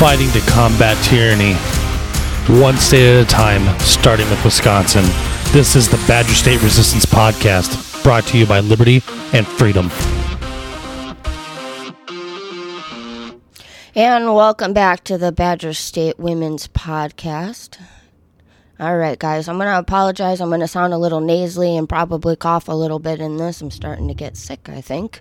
fighting to combat tyranny, one state at a time, starting with Wisconsin. This is the Badger State Resistance Podcast, brought to you by Liberty and Freedom. And welcome back to the Badger State Women's Podcast. All right, guys, I'm going to apologize. I'm going to sound a little nasally and probably cough a little bit in this. I'm starting to get sick, I think.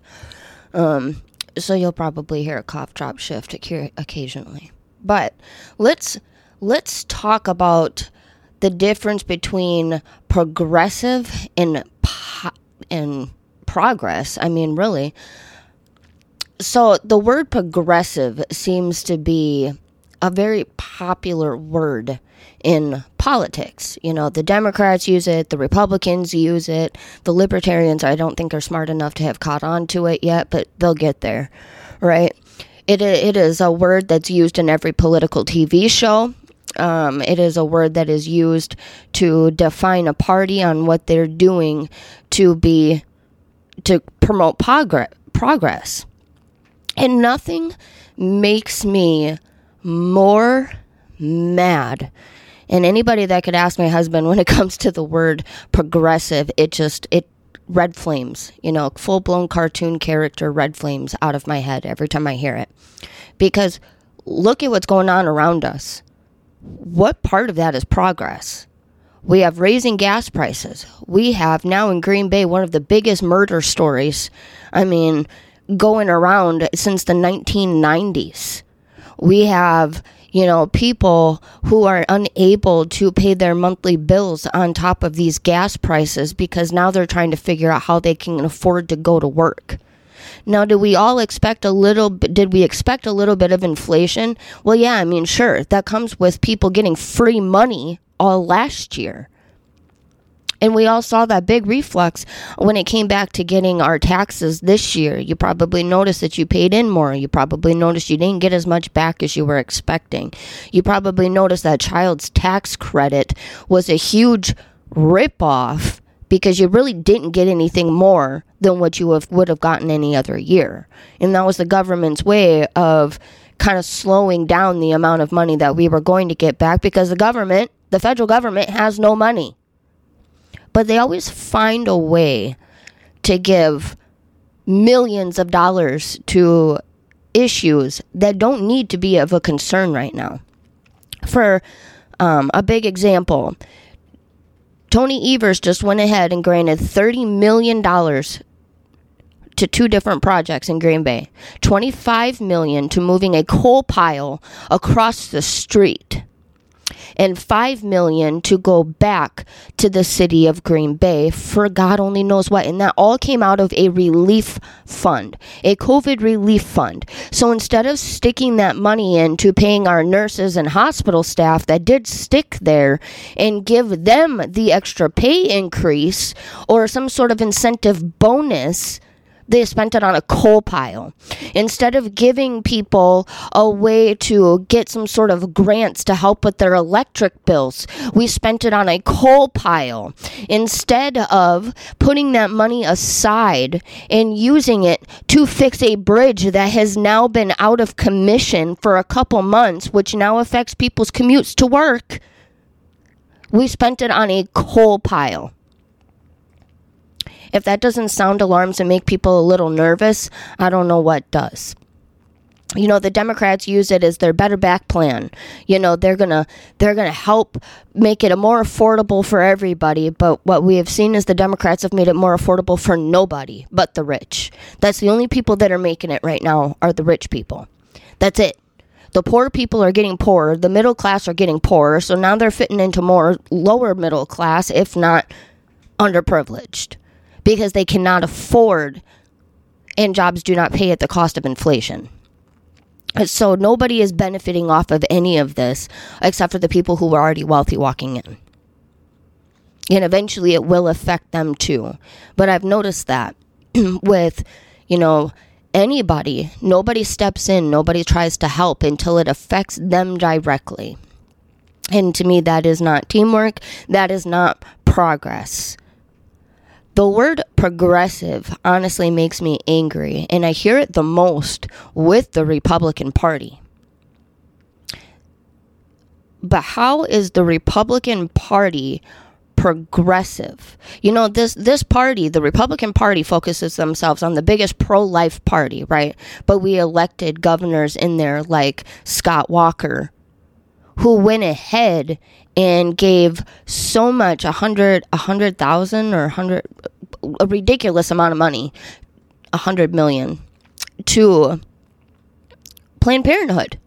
Um, so you'll probably hear a cough drop shift occasionally. But let's let's talk about the difference between progressive and and progress. I mean, really. So the word progressive seems to be a very popular word in politics. You know, the Democrats use it, the Republicans use it, the Libertarians, I don't think are smart enough to have caught on to it yet, but they'll get there, right? It, it is a word that's used in every political TV show. Um, it is a word that is used to define a party on what they're doing to be to promote progress. Progress, and nothing makes me more mad and anybody that could ask my husband when it comes to the word progressive, it just, it red flames, you know, full blown cartoon character red flames out of my head every time I hear it. Because look at what's going on around us. What part of that is progress? We have raising gas prices. We have now in Green Bay one of the biggest murder stories, I mean, going around since the 1990s. We have you know, people who are unable to pay their monthly bills on top of these gas prices because now they're trying to figure out how they can afford to go to work. Now, do we all expect a little did we expect a little bit of inflation? Well, yeah, I mean, sure, that comes with people getting free money all last year. And we all saw that big reflux when it came back to getting our taxes this year. You probably noticed that you paid in more. You probably noticed you didn't get as much back as you were expecting. You probably noticed that child's tax credit was a huge ripoff because you really didn't get anything more than what you have, would have gotten any other year. And that was the government's way of kind of slowing down the amount of money that we were going to get back because the government, the federal government, has no money but they always find a way to give millions of dollars to issues that don't need to be of a concern right now. For um, a big example, Tony Evers just went ahead and granted $30 million to two different projects in Green Bay. 25 million to moving a coal pile across the street and 5 million to go back to the city of Green Bay for God only knows what. And that all came out of a relief fund a covid relief fund. So instead of sticking that money into paying our nurses and hospital staff that did stick there and give them the extra pay increase or some sort of incentive bonus they spent it on a coal pile. Instead of giving people a way to get some sort of grants to help with their electric bills, we spent it on a coal pile. Instead of putting that money aside and using it to fix a bridge that has now been out of commission for a couple months, which now affects people's commutes to work, we spent it on a coal pile. If that doesn't sound alarms and make people a little nervous, I don't know what does. You know the democrats use it as their better back plan. You know they're gonna they're gonna help make it a more affordable for everybody but what we have seen is the democrats have made it more affordable for nobody but the rich. That's the only people that are making it right now are the rich people. That's it. The poor people are getting poorer the middle class are getting poorer so now they're fitting into more lower middle class if not underprivileged because they cannot afford and jobs do not pay at the cost of inflation. So nobody is benefiting off of any of this except for the people who are already wealthy walking in. And eventually it will affect them too. But I've noticed that with, you know, anybody, nobody steps in, nobody tries to help until it affects them directly. And to me, that is not teamwork, that is not progress. The word progressive honestly makes me angry, and I hear it the most with the Republican Party. but how is the Republican Party progressive? You know, this this party, the Republican Party focuses themselves on the biggest pro-life party, right? But we elected governors in there like Scott Walker who went ahead and gave so much a hundred a hundred thousand or a hundred a ridiculous amount of money a hundred million to Planned Parenthood.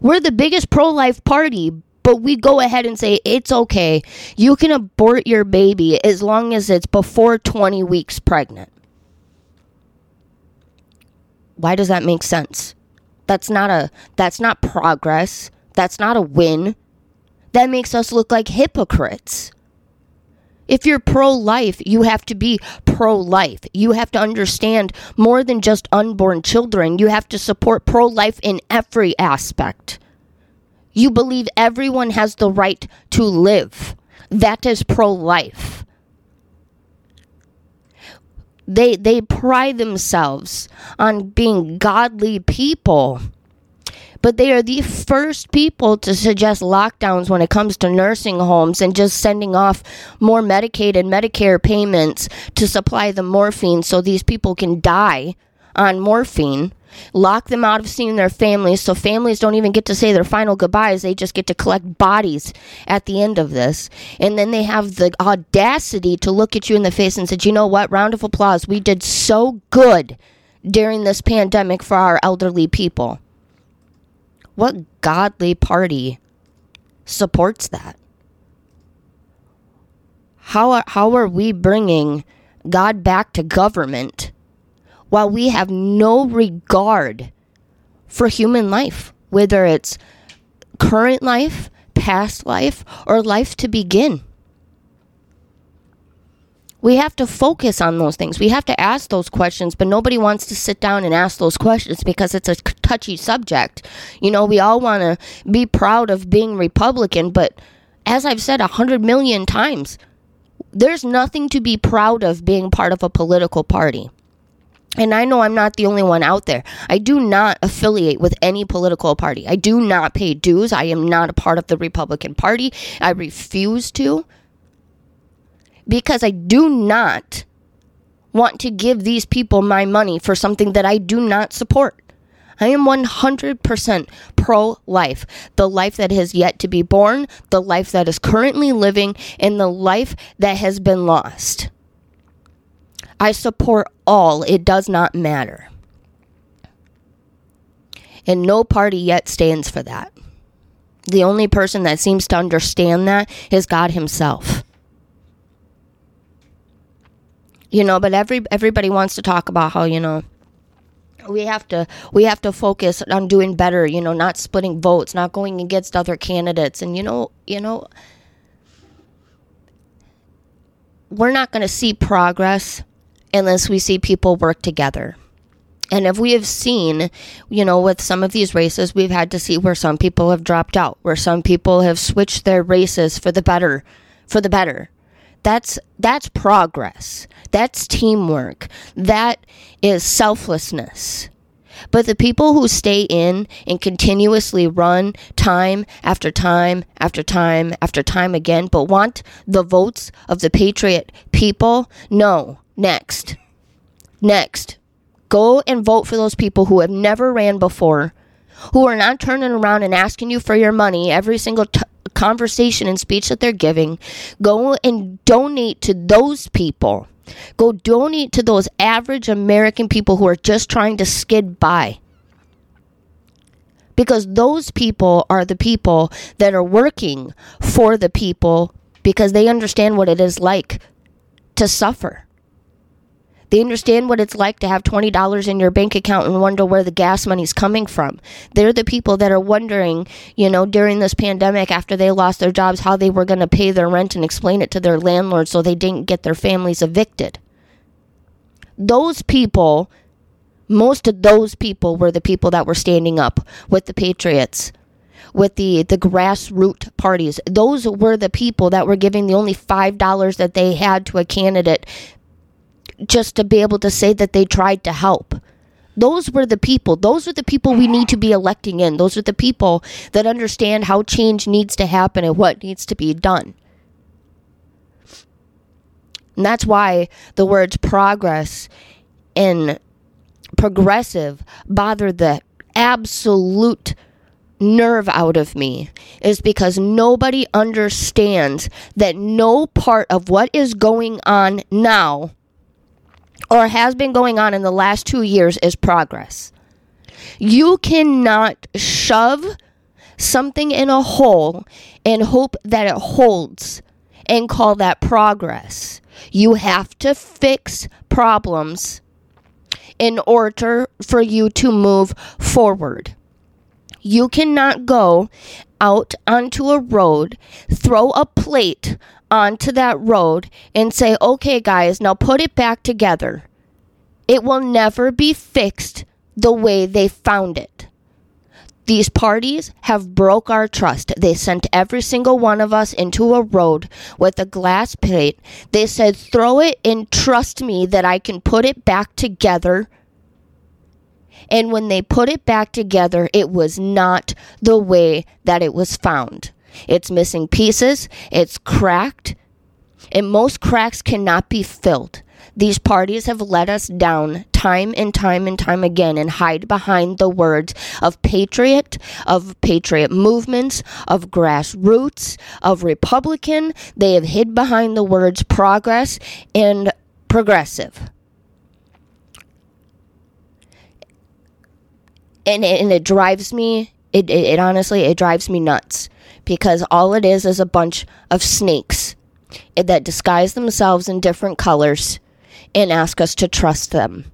We're the biggest pro life party, but we go ahead and say it's okay. You can abort your baby as long as it's before 20 weeks pregnant. Why does that make sense? That's not a that's not progress. That's not a win. That makes us look like hypocrites. If you're pro life, you have to be pro life. You have to understand more than just unborn children. You have to support pro life in every aspect. You believe everyone has the right to live. That is pro life. They, they pride themselves on being godly people but they are the first people to suggest lockdowns when it comes to nursing homes and just sending off more Medicaid and Medicare payments to supply the morphine so these people can die on morphine. Lock them out of seeing their families so families don't even get to say their final goodbyes. They just get to collect bodies at the end of this. And then they have the audacity to look at you in the face and say, you know what? Round of applause. We did so good during this pandemic for our elderly people. What godly party supports that? How are, how are we bringing God back to government while we have no regard for human life, whether it's current life, past life, or life to begin? We have to focus on those things. We have to ask those questions, but nobody wants to sit down and ask those questions because it's a touchy subject. You know, we all want to be proud of being Republican, but as I've said a hundred million times, there's nothing to be proud of being part of a political party. And I know I'm not the only one out there. I do not affiliate with any political party. I do not pay dues. I am not a part of the Republican Party. I refuse to because I do not want to give these people my money for something that I do not support. I am 100% pro life. The life that has yet to be born, the life that is currently living, and the life that has been lost. I support all. It does not matter. And no party yet stands for that. The only person that seems to understand that is God Himself you know but every everybody wants to talk about how you know we have to we have to focus on doing better you know not splitting votes not going against other candidates and you know you know we're not going to see progress unless we see people work together and if we have seen, you know, with some of these races, we've had to see where some people have dropped out, where some people have switched their races for the better, for the better. That's that's progress. That's teamwork. That is selflessness. But the people who stay in and continuously run time after time after time after time again, but want the votes of the patriot people, no. Next. Next. Go and vote for those people who have never ran before, who are not turning around and asking you for your money every single t- conversation and speech that they're giving. Go and donate to those people. Go donate to those average American people who are just trying to skid by. Because those people are the people that are working for the people because they understand what it is like to suffer. They understand what it's like to have $20 in your bank account and wonder where the gas money's coming from. They're the people that are wondering, you know, during this pandemic after they lost their jobs, how they were going to pay their rent and explain it to their landlord so they didn't get their families evicted. Those people, most of those people were the people that were standing up with the Patriots with the the grassroots parties. Those were the people that were giving the only five dollars that they had to a candidate just to be able to say that they tried to help. Those were the people. Those are the people we need to be electing in. Those are the people that understand how change needs to happen and what needs to be done. And that's why the words progress and progressive bother the absolute nerve out of me is because nobody understands that no part of what is going on now or has been going on in the last two years is progress. You cannot shove something in a hole and hope that it holds and call that progress. You have to fix problems in order for you to move forward. You cannot go out onto a road, throw a plate onto that road, and say, okay, guys, now put it back together. It will never be fixed the way they found it. These parties have broke our trust. They sent every single one of us into a road with a glass plate. They said, throw it and trust me that I can put it back together and when they put it back together, it was not the way that it was found. It's missing pieces, it's cracked, and most cracks cannot be filled. These parties have let us down time and time and time again and hide behind the words of patriot, of patriot movements, of grassroots, of Republican. They have hid behind the words progress and progressive. and and it drives me it, it, it honestly it drives me nuts because all it is is a bunch of snakes that disguise themselves in different colors and ask us to trust them.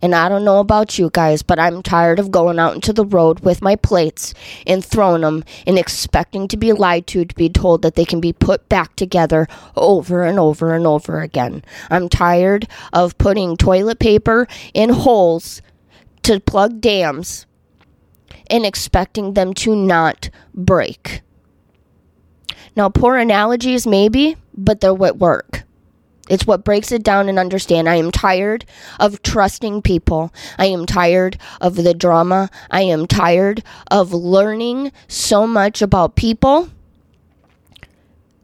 And I don't know about you guys, but I'm tired of going out into the road with my plates and throwing them and expecting to be lied to, to be told that they can be put back together over and over and over again. I'm tired of putting toilet paper in holes to plug dams and expecting them to not break. Now, poor analogies, maybe, but they're what work. It's what breaks it down and understand. I am tired of trusting people. I am tired of the drama. I am tired of learning so much about people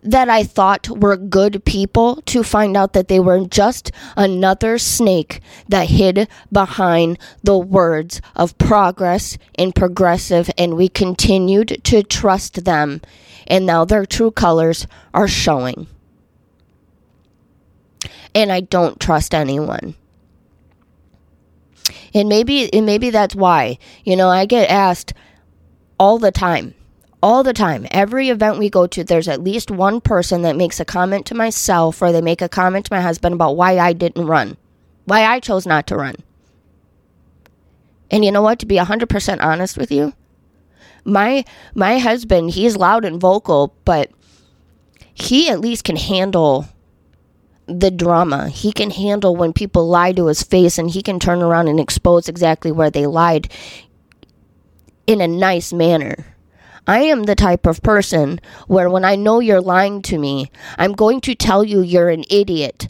that I thought were good people to find out that they were just another snake that hid behind the words of progress and progressive, and we continued to trust them, and now their true colors are showing. And I don't trust anyone. And maybe and maybe that's why. You know, I get asked all the time all the time. Every event we go to, there's at least one person that makes a comment to myself or they make a comment to my husband about why I didn't run, why I chose not to run. And you know what? To be 100% honest with you, my my husband, he's loud and vocal, but he at least can handle the drama. He can handle when people lie to his face and he can turn around and expose exactly where they lied in a nice manner. I am the type of person where when I know you're lying to me, I'm going to tell you you're an idiot.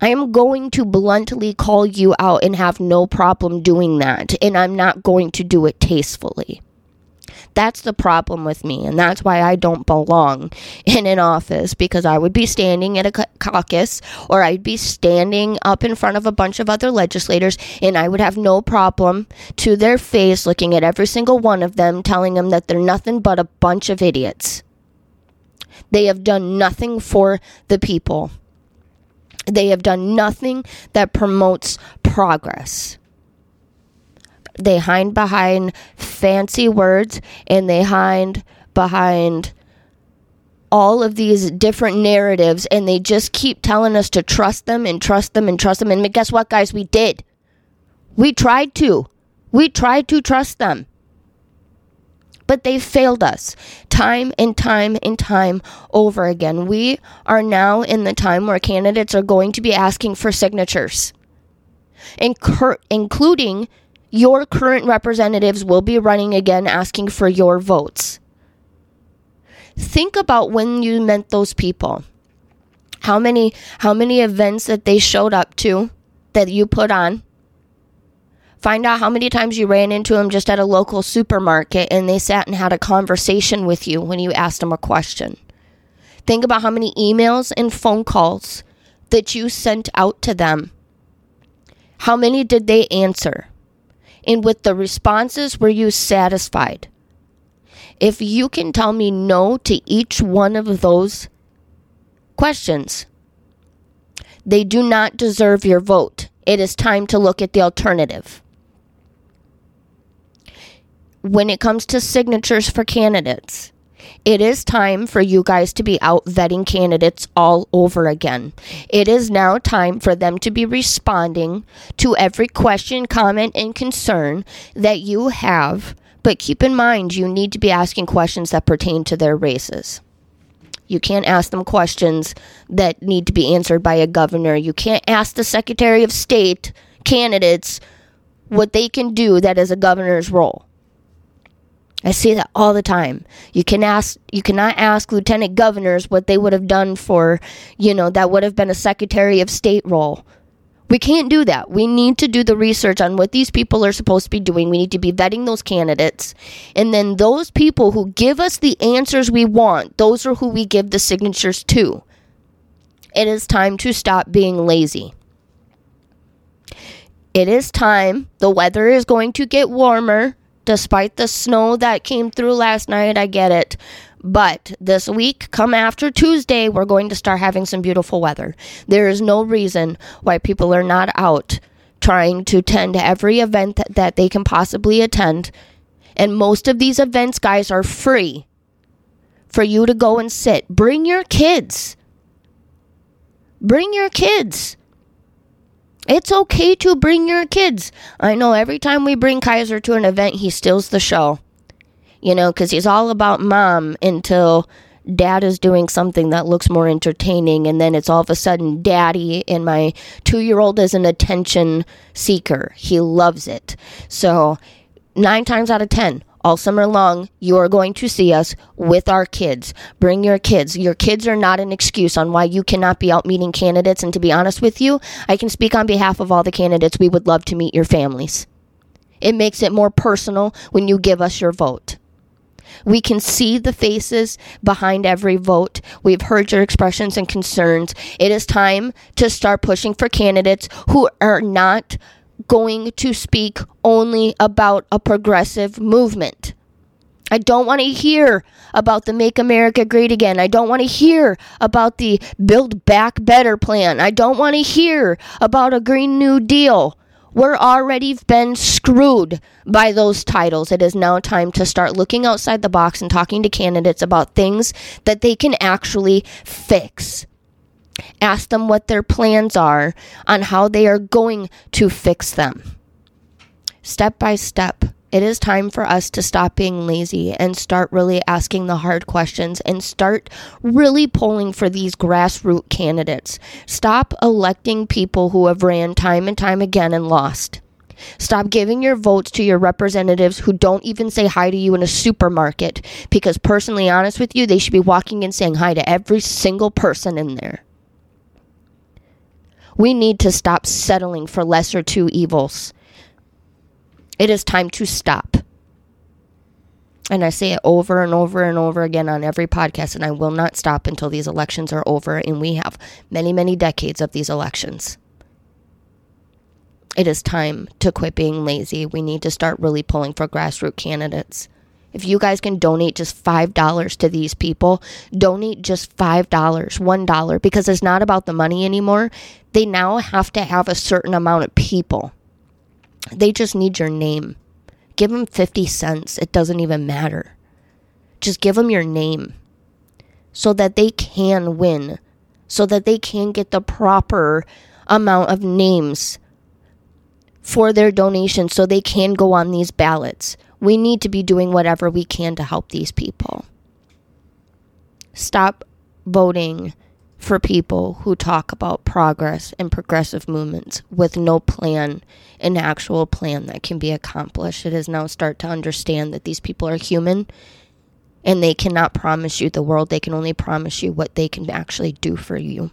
I am going to bluntly call you out and have no problem doing that, and I'm not going to do it tastefully. That's the problem with me, and that's why I don't belong in an office because I would be standing at a caucus or I'd be standing up in front of a bunch of other legislators, and I would have no problem to their face looking at every single one of them, telling them that they're nothing but a bunch of idiots. They have done nothing for the people. They have done nothing that promotes progress they hide behind fancy words and they hide behind all of these different narratives and they just keep telling us to trust them and trust them and trust them. And guess what, guys? We did. We tried to. We tried to trust them. But they failed us time and time and time over again. We are now in the time where candidates are going to be asking for signatures, incur- including your current representatives will be running again asking for your votes. Think about when you met those people. How many how many events that they showed up to that you put on. Find out how many times you ran into them just at a local supermarket and they sat and had a conversation with you when you asked them a question. Think about how many emails and phone calls that you sent out to them. How many did they answer? And with the responses, were you satisfied? If you can tell me no to each one of those questions, they do not deserve your vote. It is time to look at the alternative. When it comes to signatures for candidates, it is time for you guys to be out vetting candidates all over again. It is now time for them to be responding to every question, comment, and concern that you have. But keep in mind, you need to be asking questions that pertain to their races. You can't ask them questions that need to be answered by a governor. You can't ask the Secretary of State candidates what they can do that is a governor's role. I see that all the time. You can ask you cannot ask lieutenant governors what they would have done for, you know, that would have been a secretary of state role. We can't do that. We need to do the research on what these people are supposed to be doing. We need to be vetting those candidates. And then those people who give us the answers we want, those are who we give the signatures to. It is time to stop being lazy. It is time. The weather is going to get warmer despite the snow that came through last night. I get it. But this week, come after Tuesday, we're going to start having some beautiful weather. There is no reason why people are not out trying to attend every event that, they can possibly attend. And most of these events, guys, are free for you to go and sit. Bring your kids. Bring your kids. It's okay to bring your kids. I know every time we bring Kaiser to an event, he steals the show. You know, because he's all about mom until dad is doing something that looks more entertaining, and then it's all of a sudden daddy, and my two year old is an attention seeker. He loves it. So, nine times out of ten, all summer long, you are going to see us with our kids. Bring your kids. Your kids are not an excuse on why you cannot be out meeting candidates. And to be honest with you, I can speak on behalf of all the candidates. We would love to meet your families. It makes it more personal when you give us your vote. We can see the faces behind every vote. We've heard your expressions and concerns. It is time to start pushing for candidates who are not going to speak only about a progressive movement. I don't want to hear about the Make America Great Again. I don't want to hear about the Build Back Better plan. I don't want to hear about a Green New Deal. We're already been screwed by those titles. It is now time to start looking outside the box and talking to candidates about things that they can actually fix. Ask them what their plans are on how they are going to fix them. Step by step, it is time for us to stop being lazy and start really asking the hard questions and start really pulling for these grassroots candidates. Stop electing people who have ran time and time again and lost. Stop giving your votes to your representatives who don't even say hi to you in a supermarket because, personally honest with you, they should be walking and saying hi to every single person in there. We need to stop settling for lesser two evils. It is time to stop. And I say it over and over and over again on every podcast, and I will not stop until these elections are over and we have many, many decades of these elections. It is time to quit being lazy. We need to start really pulling for grassroots candidates. If you guys can donate just $5 to these people, donate just $5, $1, because it's not about the money anymore. They now have to have a certain amount of people. They just need your name. Give them 50 cents. It doesn't even matter. Just give them your name so that they can win, so that they can get the proper amount of names for their donation so they can go on these ballots. We need to be doing whatever we can to help these people. Stop voting for people who talk about progress and progressive movements with no plan, an actual plan that can be accomplished. It is now start to understand that these people are human and they cannot promise you the world. They can only promise you what they can actually do for you.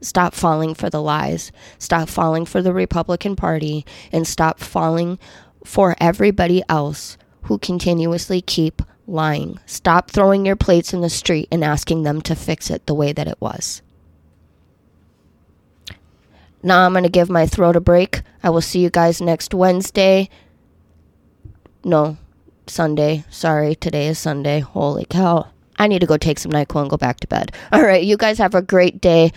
Stop falling for the lies. Stop falling for the Republican Party and stop falling for everybody else who continuously keep lying. Stop throwing your plates in the street and asking them to fix it the way that it was. Now I'm going to give my throat a break. I will see you guys next Wednesday. No, Sunday. Sorry, today is Sunday. Holy cow. I need to go take some NyQuil and go back to bed. All right, you guys have a great day.